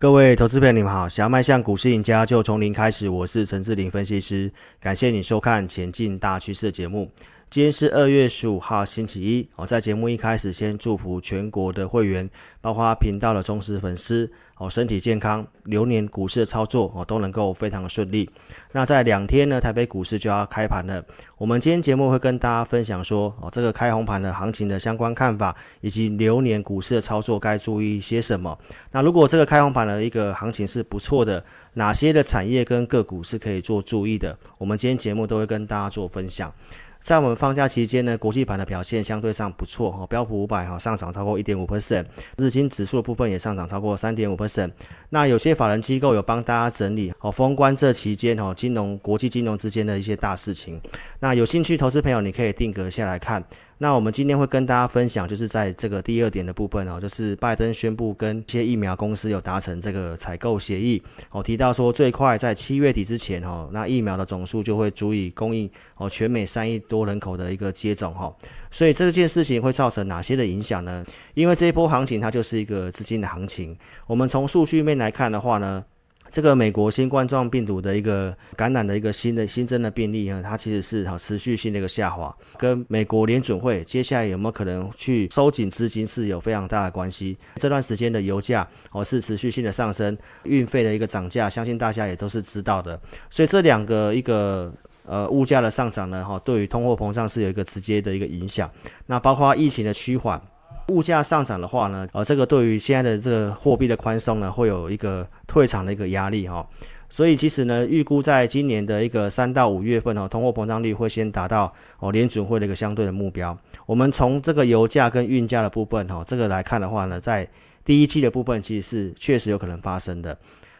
各位投资朋友，你们好！想要迈向股市赢家，就从零开始。我是陈志林分析师，感谢你收看《前进大趋势》节目。今天是二月十五号，星期一。我在节目一开始，先祝福全国的会员，包括频道的忠实粉丝，哦，身体健康，流年股市的操作哦都能够非常的顺利。那在两天呢，台北股市就要开盘了。我们今天节目会跟大家分享说，哦，这个开红盘的行情的相关看法，以及流年股市的操作该注意一些什么。那如果这个开红盘的一个行情是不错的，哪些的产业跟个股是可以做注意的？我们今天节目都会跟大家做分享。在我们放假期间呢，国际盘的表现相对上不错哈，标普五百哈上涨超过一点五 percent，日经指数的部分也上涨超过三点五 percent。那有些法人机构有帮大家整理哦，封关这期间哈，金融国际金融之间的一些大事情。那有兴趣投资朋友，你可以定格下来看。那我们今天会跟大家分享，就是在这个第二点的部分哦，就是拜登宣布跟一些疫苗公司有达成这个采购协议哦，提到说最快在七月底之前哦，那疫苗的总数就会足以供应哦全美三亿多人口的一个接种哈，所以这件事情会造成哪些的影响呢？因为这一波行情它就是一个资金的行情，我们从数据面来看的话呢。这个美国新冠状病毒的一个感染的一个新的新增的病例呢，它其实是哈持续性的一个下滑，跟美国联准会接下来有没有可能去收紧资金是有非常大的关系。这段时间的油价哦是持续性的上升，运费的一个涨价，相信大家也都是知道的。所以这两个一个呃物价的上涨呢，哈对于通货膨胀是有一个直接的一个影响。那包括疫情的趋缓。物价上涨的话呢，呃，这个对于现在的这个货币的宽松呢，会有一个退场的一个压力哈、所以其实呢，预估在今年的一个三到五月份哦，通货膨胀率会先达到哦联准会的一个相对的目标。我们从这个油价跟运价的部分哈、哦，这个来看的话呢，在第一季的部分其实是确实有可能发生的。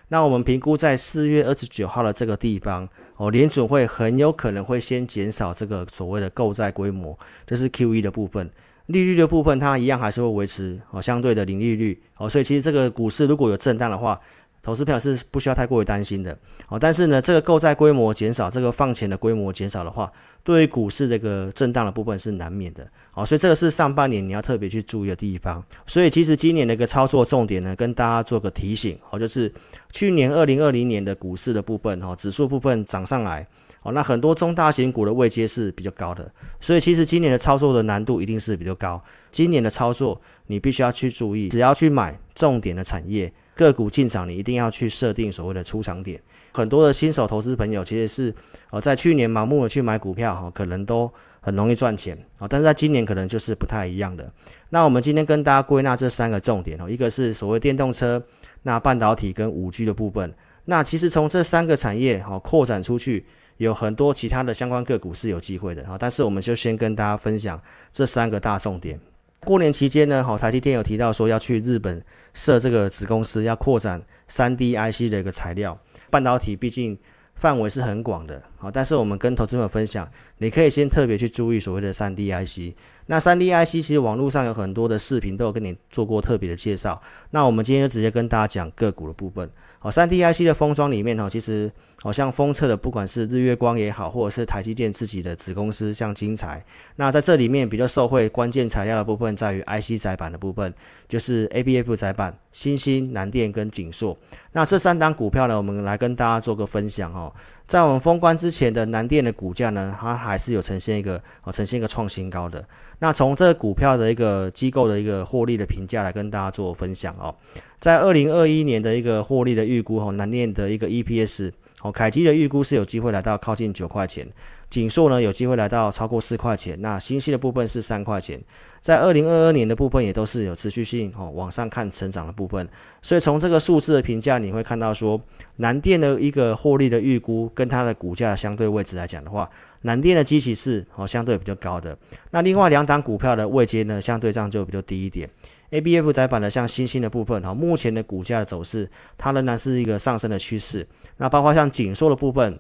那我们评估在四月二十九号的这个地方哦，联准会很有可能会先减少这个所谓的购债规模，这是 QE 的部分。利率的部分，它一样还是会维持哦相对的零利率哦，所以其实这个股市如果有震荡的话，投资票是不需要太过于担心的哦。但是呢，这个购债规模减少，这个放钱的规模减少的话，对于股市这个震荡的部分是难免的哦。所以这个是上半年你要特别去注意的地方。所以其实今年的一个操作重点呢，跟大家做个提醒哦，就是去年二零二零年的股市的部分哦，指数部分涨上来。哦，那很多中大型股的位阶是比较高的，所以其实今年的操作的难度一定是比较高。今年的操作你必须要去注意，只要去买重点的产业个股进场，你一定要去设定所谓的出场点。很多的新手投资朋友其实是哦，在去年盲目的去买股票哈，可能都很容易赚钱啊，但是在今年可能就是不太一样的。那我们今天跟大家归纳这三个重点哦，一个是所谓电动车，那半导体跟五 G 的部分。那其实从这三个产业哈扩展出去。有很多其他的相关个股是有机会的哈，但是我们就先跟大家分享这三个大重点。过年期间呢，好，台积电有提到说要去日本设这个子公司，要扩展 3D IC 的一个材料。半导体毕竟范围是很广的，好，但是我们跟投资朋友分享，你可以先特别去注意所谓的 3D IC。那 3D IC 其实网络上有很多的视频都有跟你做过特别的介绍。那我们今天就直接跟大家讲个股的部分。好，3D IC 的封装里面哈，其实。好像封测的，不管是日月光也好，或者是台积电自己的子公司，像精材，那在这里面比较受惠关键材料的部分，在于 IC 载板的部分，就是 ABF 载板、欣兴、南电跟景硕。那这三档股票呢，我们来跟大家做个分享哦。在我们封关之之前的南电的股价呢，它还是有呈现一个哦，呈现一个创新高的。那从这个股票的一个机构的一个获利的评价来跟大家做分享哦。在二零二一年的一个获利的预估哦，南电的一个 EPS。哦，凯基的预估是有机会来到靠近九块钱，景硕呢有机会来到超过四块钱，那新兴的部分是三块钱，在二零二二年的部分也都是有持续性哦往上看成长的部分，所以从这个数字的评价，你会看到说南电的一个获利的预估跟它的股价的相对位置来讲的话，南电的基期是哦相对比较高的，那另外两档股票的位阶呢相对上就比较低一点。ABF 载板的像欣兴的部分哈，目前的股价的走势，它仍然是一个上升的趋势。那包括像景硕的部分，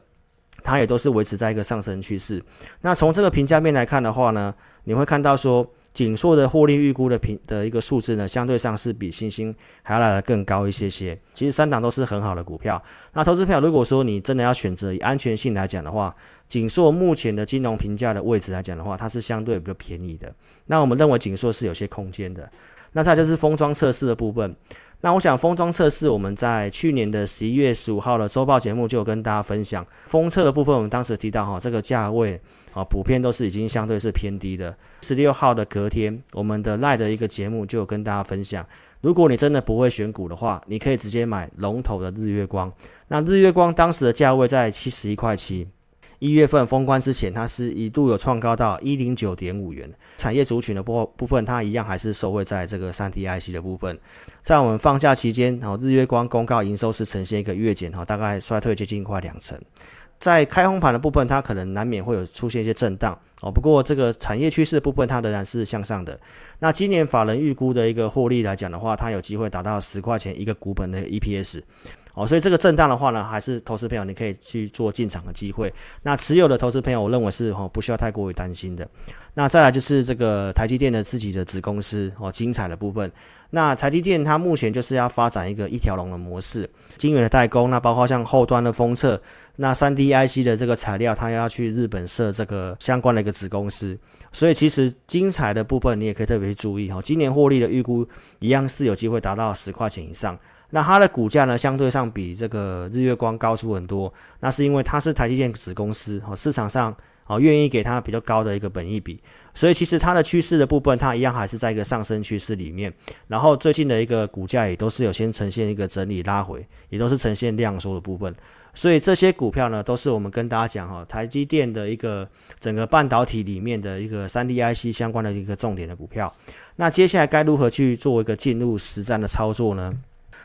它也都是维持在一个上升趋势。那从这个评价面来看的话呢，你会看到说，景硕的获利预估的评的一个数字呢，相对上是比欣兴还要来的更高一些些。其实三档都是很好的股票。那投资票如果说你真的要选择以安全性来讲的话，景硕目前的金融评价的位置来讲的话，它是相对比较便宜的。那我们认为景硕是有些空间的。那再就是封装测试的部分。那我想封装测试，我们在去年的十一月十五号的周报节目就有跟大家分享封测的部分。我们当时提到哈，这个价位啊，普遍都是已经相对是偏低的。十六号的隔天，我们的赖的一个节目就有跟大家分享，如果你真的不会选股的话，你可以直接买龙头的日月光。那日月光当时的价位在七十一块七。一月份封关之前，它是一度有创高到一零九点五元。产业族群的部部分，它一样还是受惠在这个三 D IC 的部分。在我们放假期间，哦，日月光公告营收是呈现一个月减，哈，大概衰退接近快两成。在开红盘的部分，它可能难免会有出现一些震荡，哦，不过这个产业趋势的部分，它仍然是向上的。那今年法人预估的一个获利来讲的话，它有机会达到十块钱一个股本的 EPS。哦，所以这个震荡的话呢，还是投资朋友你可以去做进场的机会。那持有的投资朋友，我认为是哦不需要太过于担心的。那再来就是这个台积电的自己的子公司哦，精彩的部分。那台积电它目前就是要发展一个一条龙的模式，晶圆的代工，那包括像后端的封测，那三 D IC 的这个材料，它要去日本设这个相关的一个子公司。所以其实精彩的部分你也可以特别注意哈，今年获利的预估一样是有机会达到十块钱以上。那它的股价呢，相对上比这个日月光高出很多。那是因为它是台积电子公司，哦，市场上哦愿意给它比较高的一个本益比，所以其实它的趋势的部分，它一样还是在一个上升趋势里面。然后最近的一个股价也都是有先呈现一个整理拉回，也都是呈现量缩的部分。所以这些股票呢，都是我们跟大家讲哈，台积电的一个整个半导体里面的一个三 D IC 相关的一个重点的股票。那接下来该如何去做一个进入实战的操作呢？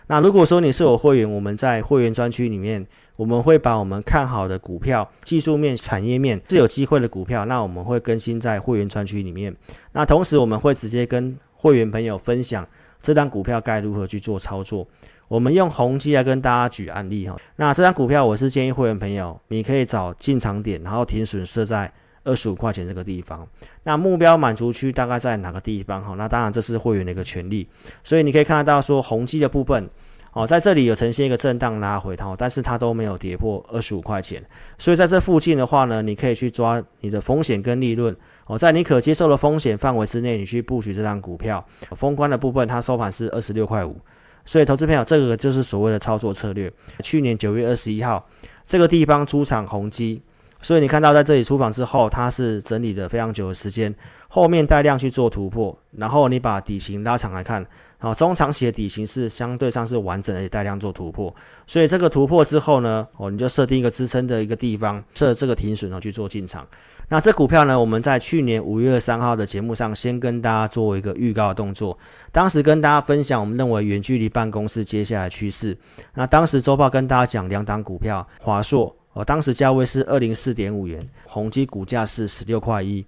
那如果说你是我会员，我们在会员专区里面，我们会把我们看好的股票、技术面、产业面是有机会的股票，那我们会更新在会员专区里面。那同时我们会直接跟会员朋友分享这张股票该如何去做操作。我们用宏碁来跟大家举案例哈。那这张股票我是建议会员朋友，你可以找进场点，然后停损设在。二十五块钱这个地方，那目标满足区大概在哪个地方？哈，那当然这是会员的一个权利，所以你可以看得到说宏基的部分，哦，在这里有呈现一个震荡拉回，哈，但是它都没有跌破二十五块钱，所以在这附近的话呢，你可以去抓你的风险跟利润，哦，在你可接受的风险范围之内，你去布局这张股票。封关的部分，它收盘是二十六块五，所以投资朋友，这个就是所谓的操作策略。去年九月二十一号这个地方出场宏基。所以你看到在这里出访之后，它是整理了非常久的时间，后面带量去做突破，然后你把底型拉长来看，啊，中长期的底型是相对上是完整的带量做突破，所以这个突破之后呢，哦，你就设定一个支撑的一个地方，设这个停损，然后去做进场。那这股票呢，我们在去年五月三号的节目上先跟大家做一个预告动作，当时跟大家分享我们认为远距离办公室接下来趋势。那当时周报跟大家讲两档股票，华硕。哦，当时价位是二零四点五元，宏基股价是十六块一，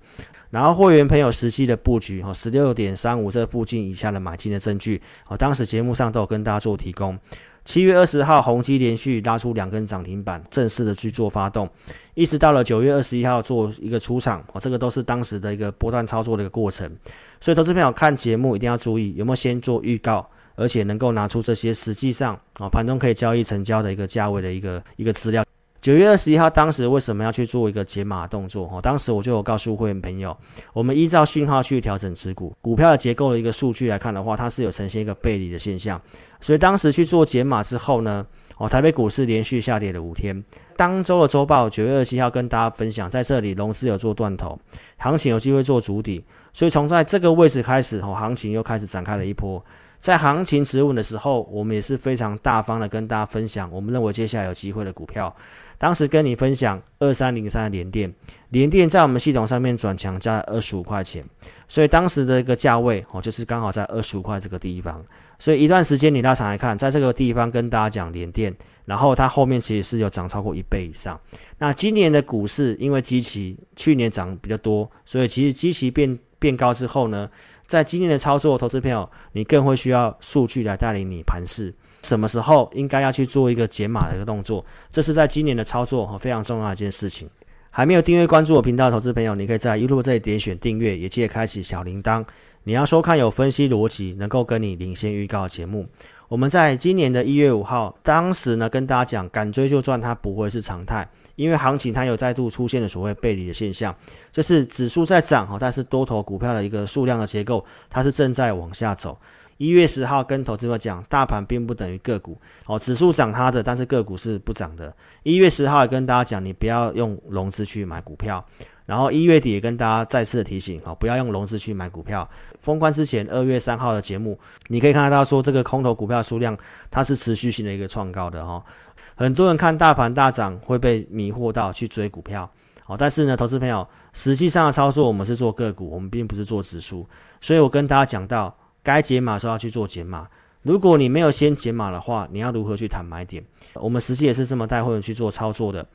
然后会员朋友实际的布局，哦，十六点三五这附近以下的买进的证据，哦，当时节目上都有跟大家做提供。七月二十号，宏基连续拉出两根涨停板，正式的去做发动，一直到了九月二十一号做一个出场，哦，这个都是当时的一个波段操作的一个过程。所以，投资朋友看节目一定要注意有没有先做预告，而且能够拿出这些实际上，哦，盘中可以交易成交的一个价位的一个一个资料。九月二十一号，当时为什么要去做一个解码动作？哦，当时我就有告诉会员朋友，我们依照讯号去调整持股。股票的结构的一个数据来看的话，它是有呈现一个背离的现象。所以当时去做解码之后呢，哦，台北股市连续下跌了五天。当周的周报九月二十七号跟大家分享，在这里融资有做断头，行情有机会做主底。所以从在这个位置开始，哦，行情又开始展开了一波。在行情止稳的时候，我们也是非常大方的跟大家分享，我们认为接下来有机会的股票。当时跟你分享二三零三的联电，联电在我们系统上面转强在二十五块钱，所以当时的一个价位哦，就是刚好在二十五块这个地方。所以一段时间你拉长来看，在这个地方跟大家讲联电，然后它后面其实是有涨超过一倍以上。那今年的股市因为基期去年涨比较多，所以其实基期变变高之后呢，在今年的操作，投资朋友你更会需要数据来带领你盘势。什么时候应该要去做一个解码的一个动作？这是在今年的操作和，非常重要的一件事情。还没有订阅关注我频道的投资朋友，你可以在 YouTube 这里点选订阅，也记得开启小铃铛。你要收看有分析逻辑、能够跟你领先预告的节目。我们在今年的一月五号，当时呢跟大家讲，敢追就赚，它不会是常态，因为行情它有再度出现了所谓背离的现象，就是指数在涨哈，但是多头股票的一个数量的结构，它是正在往下走。一月十号跟投资者讲，大盘并不等于个股哦，指数涨它的，但是个股是不涨的。一月十号也跟大家讲，你不要用融资去买股票。然后一月底也跟大家再次的提醒，哦，不要用融资去买股票。封关之前，二月三号的节目，你可以看得到说这个空头股票数量它是持续性的一个创高的哈。很多人看大盘大涨会被迷惑到去追股票，哦，但是呢，投资朋友，实际上的操作我们是做个股，我们并不是做指数，所以我跟大家讲到。该解码时候要去做解码。如果你没有先解码的话，你要如何去谈买点？我们实际也是这么带会员去做操作的。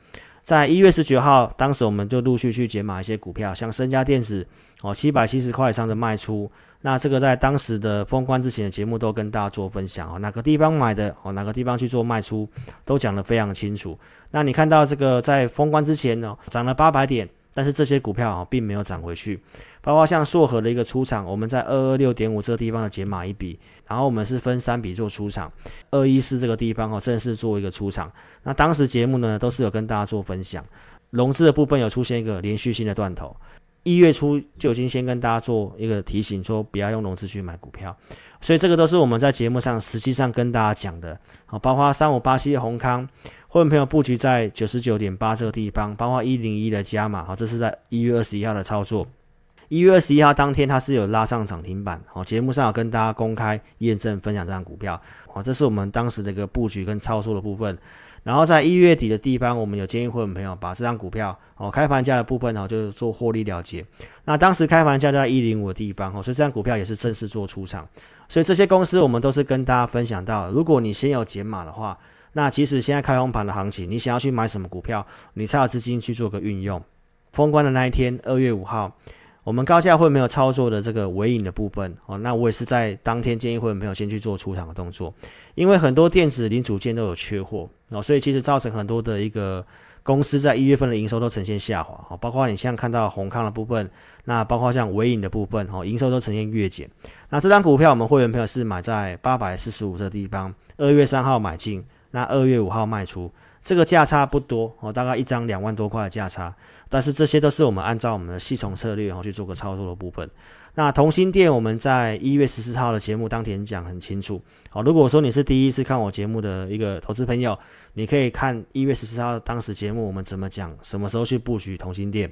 在一月十九号，当时我们就陆续去解码一些股票，像升佳电子哦，七百七十块以上的卖出。那这个在当时的封关之前的节目都跟大家做分享哦，哪个地方买的哦，哪个地方去做卖出，都讲得非常清楚。那你看到这个在封关之前呢，涨了八百点。但是这些股票啊，并没有涨回去，包括像硕和的一个出场，我们在二二六点五这个地方的减码一笔，然后我们是分三笔做出场，二一四这个地方哦，正式做一个出场。那当时节目呢，都是有跟大家做分享，融资的部分有出现一个连续性的断头，一月初就已经先跟大家做一个提醒，说不要用融资去买股票，所以这个都是我们在节目上实际上跟大家讲的，好，包括三五八七的閎康。会员朋友布局在九十九点八这个地方，包括一零一的加码，好，这是在一月二十一号的操作。一月二十一号当天，它是有拉上涨停板，好，节目上有跟大家公开验证分享这张股票，好，这是我们当时的一个布局跟操作的部分。然后在一月底的地方，我们有建议会员朋友把这张股票，哦，开盘价的部分，哦，就是做获利了结。那当时开盘价在一零五的地方，哦，所以这张股票也是正式做出场。所以这些公司我们都是跟大家分享到，如果你先有减码的话。那其实现在开红盘的行情，你想要去买什么股票，你才有资金去做个运用。封关的那一天，二月五号，我们高价会没有操作的这个尾影的部分哦，那我也是在当天建议会没有先去做出场的动作，因为很多电子零组件都有缺货哦，所以其实造成很多的一个公司在一月份的营收都呈现下滑哦，包括你现在看到閎康的部分，那包括像尾影的部分哦，营收都呈现月减。那这张股票我们会员朋友是买在八百四十五这个地方，二月三号买进。那二月五号卖出，这个价差不多哦，大概一张两万多块的价差，但是这些都是我们按照我们的系统策略哦去做个操作的部分。那同心电我们在一月十四号的节目当天讲很清楚，好，如果说你是第一次看我节目的一个投资朋友，你可以看一月十四号当时节目我们怎么讲，什么时候去布局同心电。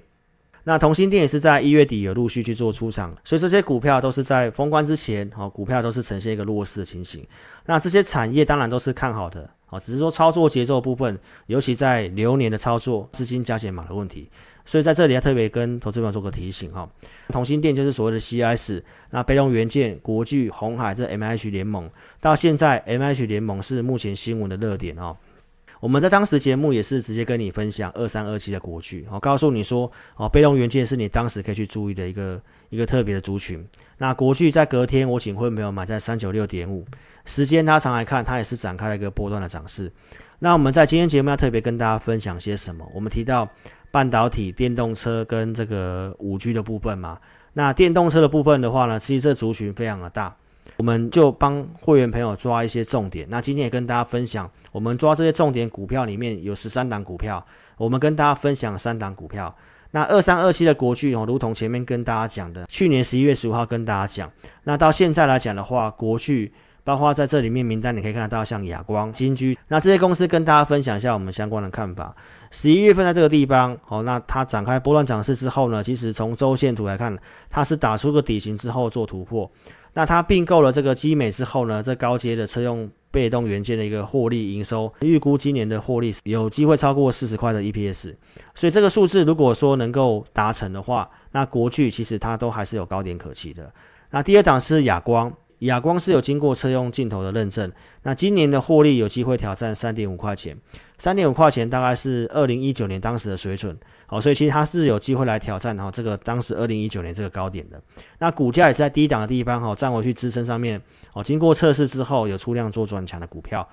那同心电也是在一月底有陆续去做出场，所以这些股票都是在封关之前，哦，股票都是呈现一个弱势的情形。那这些产业当然都是看好的。啊，只是说操作节奏部分，尤其在流年的操作，资金加减码的问题，所以在这里要特别跟投资朋友做个提醒哈。同心电就是所谓的 CIS，那被动元件、国巨、红海这 MH 联盟，到现在 MH 联盟是目前新闻的热点哦。我们在当时节目也是直接跟你分享二三二七的国巨，我告诉你说，哦，被动元件是你当时可以去注意的一个一个特别的族群。那国巨在隔天，我请会没有买在三九六点五，时间拉长来看，它也是展开了一个波段的涨势。那我们在今天节目要特别跟大家分享些什么？我们提到半导体、电动车跟这个五 G 的部分嘛。那电动车的部分的话呢，其实这族群非常的大。我们就帮会员朋友抓一些重点。那今天也跟大家分享，我们抓这些重点股票里面有十三档股票，我们跟大家分享三档股票。那二三二七的国巨哦，如同前面跟大家讲的，去年十一月十五号跟大家讲，那到现在来讲的话，国巨包括在这里面名单你可以看得到，像亚光、金居，那这些公司跟大家分享一下我们相关的看法。十一月份在这个地方，哦，那它展开波段涨势之后呢，其实从周线图来看，它是打出个底型之后做突破。那它并购了这个基美之后呢，这高阶的车用被动元件的一个获利营收，预估今年的获利有机会超过四十块的 EPS，所以这个数字如果说能够达成的话，那国巨其实它都还是有高点可期的。那第二档是亚光。亚光是有经过车用镜头的认证，那今年的获利有机会挑战三点五块钱，三点五块钱大概是二零一九年当时的水准，好，所以其实它是有机会来挑战哈这个当时二零一九年这个高点的。那股价也是在低档的地方哈站回去支撑上面，哦，经过测试之后有出量做转强的股票。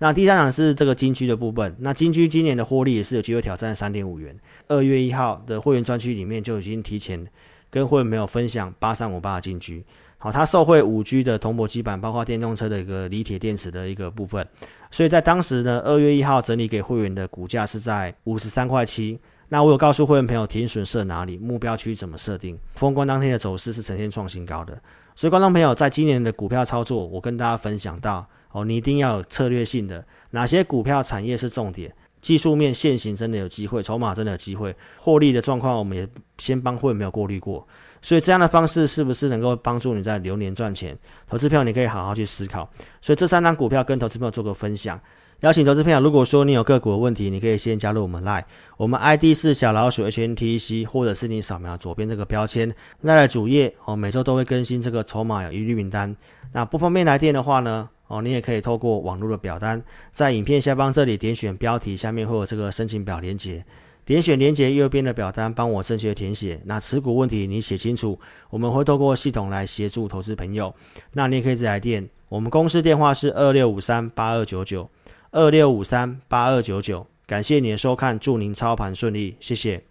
那第三档是这个金居的部分，那金居今年的获利也是有机会挑战三点五元。二月一号的会员专区里面就已经提前跟会员朋友分享八三五八的金居。好，它受惠五 G 的铜箔基板，包括电动车的一个锂铁电池的一个部分，所以在当时呢，二月一号整理给会员的股价是在五十三块七。那我有告诉会员朋友停损设哪里，目标区怎么设定。封关当天的走势是呈现创新高的，所以，观众朋友，在今年的股票操作，我跟大家分享到哦，你一定要有策略性的，哪些股票产业是重点，技术面现行真的有机会，筹码真的有机会，获利的状况我们也先帮会没有过滤过。所以这样的方式是不是能够帮助你在流年赚钱？投资票你可以好好去思考。所以这三张股票跟投资朋友做个分享。邀请投资朋友，如果说你有个股的问题，你可以先加入我们 Line，我们 ID 是小老鼠 HNTC，或者是你扫描左边这个标签 Line 主页哦，每周都会更新这个筹码有疑虑名单。那不方便来电的话呢，哦，你也可以透过网络的表单，在影片下方这里点选标题，下面会有这个申请表连接。点选连接右边的表单，帮我正确填写。那持股问题你写清楚，我们会透过系统来协助投资朋友。那你也可以直接来电，我们公司电话是二六五三八二九九二六五三八二九九。感谢你的收看，祝您操盘顺利，谢谢。